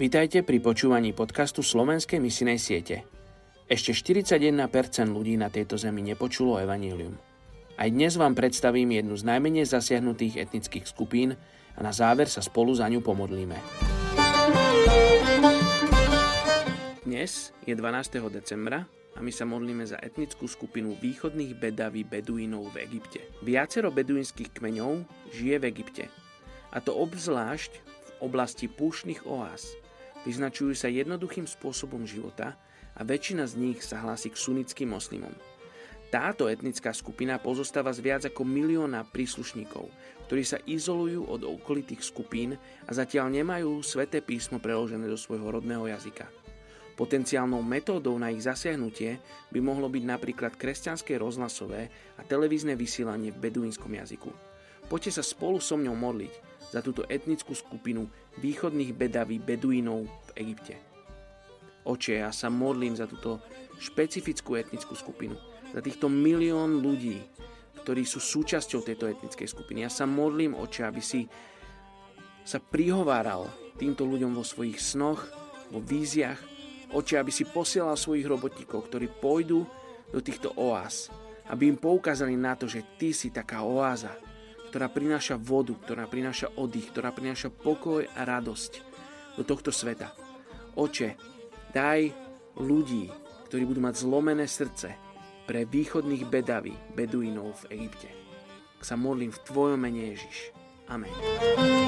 Vítajte pri počúvaní podcastu Slovenskej misinej siete. Ešte 41% ľudí na tejto zemi nepočulo evanílium. Aj dnes vám predstavím jednu z najmenej zasiahnutých etnických skupín a na záver sa spolu za ňu pomodlíme. Dnes je 12. decembra a my sa modlíme za etnickú skupinu východných bedaví beduínov v Egypte. Viacero beduínskych kmeňov žije v Egypte. A to obzvlášť v oblasti púšnych oáz. Vyznačujú sa jednoduchým spôsobom života a väčšina z nich sa hlási k sunnickým moslimom. Táto etnická skupina pozostáva z viac ako milióna príslušníkov, ktorí sa izolujú od okolitých skupín a zatiaľ nemajú sveté písmo preložené do svojho rodného jazyka. Potenciálnou metódou na ich zasiahnutie by mohlo byť napríklad kresťanské rozhlasové a televízne vysielanie v beduínskom jazyku. Poďte sa spolu so mňou modliť za túto etnickú skupinu východných bedaví beduínov v Egypte. Oče, ja sa modlím za túto špecifickú etnickú skupinu, za týchto milión ľudí, ktorí sú súčasťou tejto etnickej skupiny. Ja sa modlím, oče, aby si sa prihováral týmto ľuďom vo svojich snoch, vo víziach. Oče, aby si posielal svojich robotníkov, ktorí pôjdu do týchto oáz, aby im poukázali na to, že ty si taká oáza, ktorá prináša vodu, ktorá prináša oddych, ktorá prináša pokoj a radosť do tohto sveta. Oče, Daj ľudí, ktorí budú mať zlomené srdce pre východných bedaví, beduínov v Egypte. Ak sa modlím v Tvojom mene Ježiš. Amen.